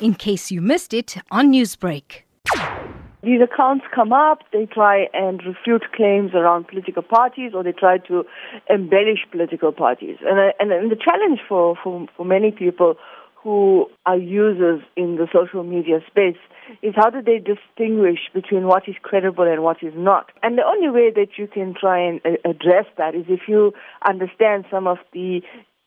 in case you missed it on Newsbreak. These accounts come up, they try and refute claims around political parties or they try to embellish political parties. And, uh, and, and the challenge for, for, for many people who are users in the social media space is how do they distinguish between what is credible and what is not. And the only way that you can try and uh, address that is if you understand some of the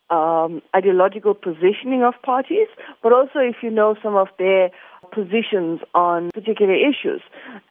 um, ideological positioning of parties, but also if you know some of their positions on particular issues.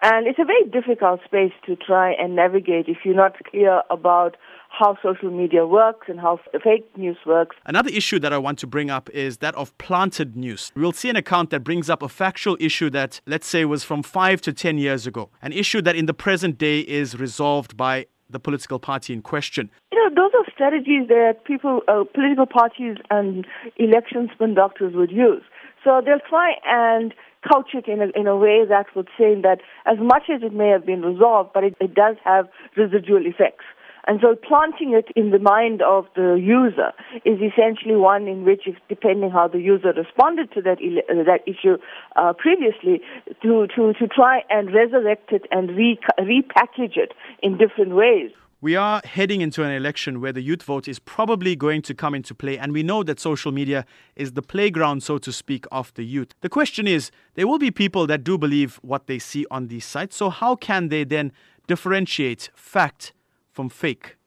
And it's a very difficult space to try and navigate if you're not clear about how social media works and how fake news works. Another issue that I want to bring up is that of planted news. We'll see an account that brings up a factual issue that, let's say, was from five to ten years ago, an issue that in the present day is resolved by the political party in question. Know, those are strategies that people, uh, political parties and election spin doctors would use. So they'll try and couch it in a, in a way that would say that as much as it may have been resolved, but it, it does have residual effects. And so planting it in the mind of the user is essentially one in which, depending how the user responded to that, uh, that issue uh, previously, to, to, to try and resurrect it and re- repackage it in different ways. We are heading into an election where the youth vote is probably going to come into play, and we know that social media is the playground, so to speak, of the youth. The question is there will be people that do believe what they see on these sites, so how can they then differentiate fact from fake?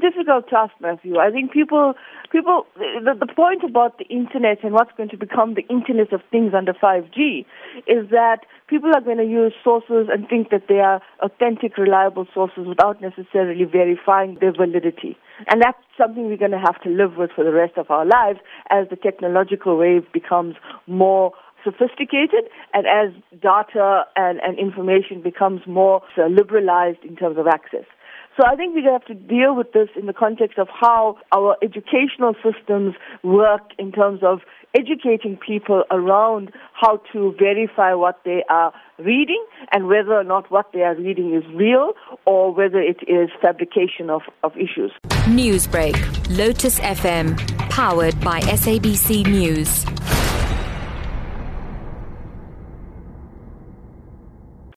Difficult task, Matthew. I think people, people, the, the point about the internet and what's going to become the internet of things under 5G is that people are going to use sources and think that they are authentic, reliable sources without necessarily verifying their validity. And that's something we're going to have to live with for the rest of our lives as the technological wave becomes more sophisticated and as data and, and information becomes more uh, liberalized in terms of access. So I think we have to deal with this in the context of how our educational systems work in terms of educating people around how to verify what they are reading and whether or not what they are reading is real or whether it is fabrication of, of issues. Newsbreak, Lotus FM, powered by SABC News.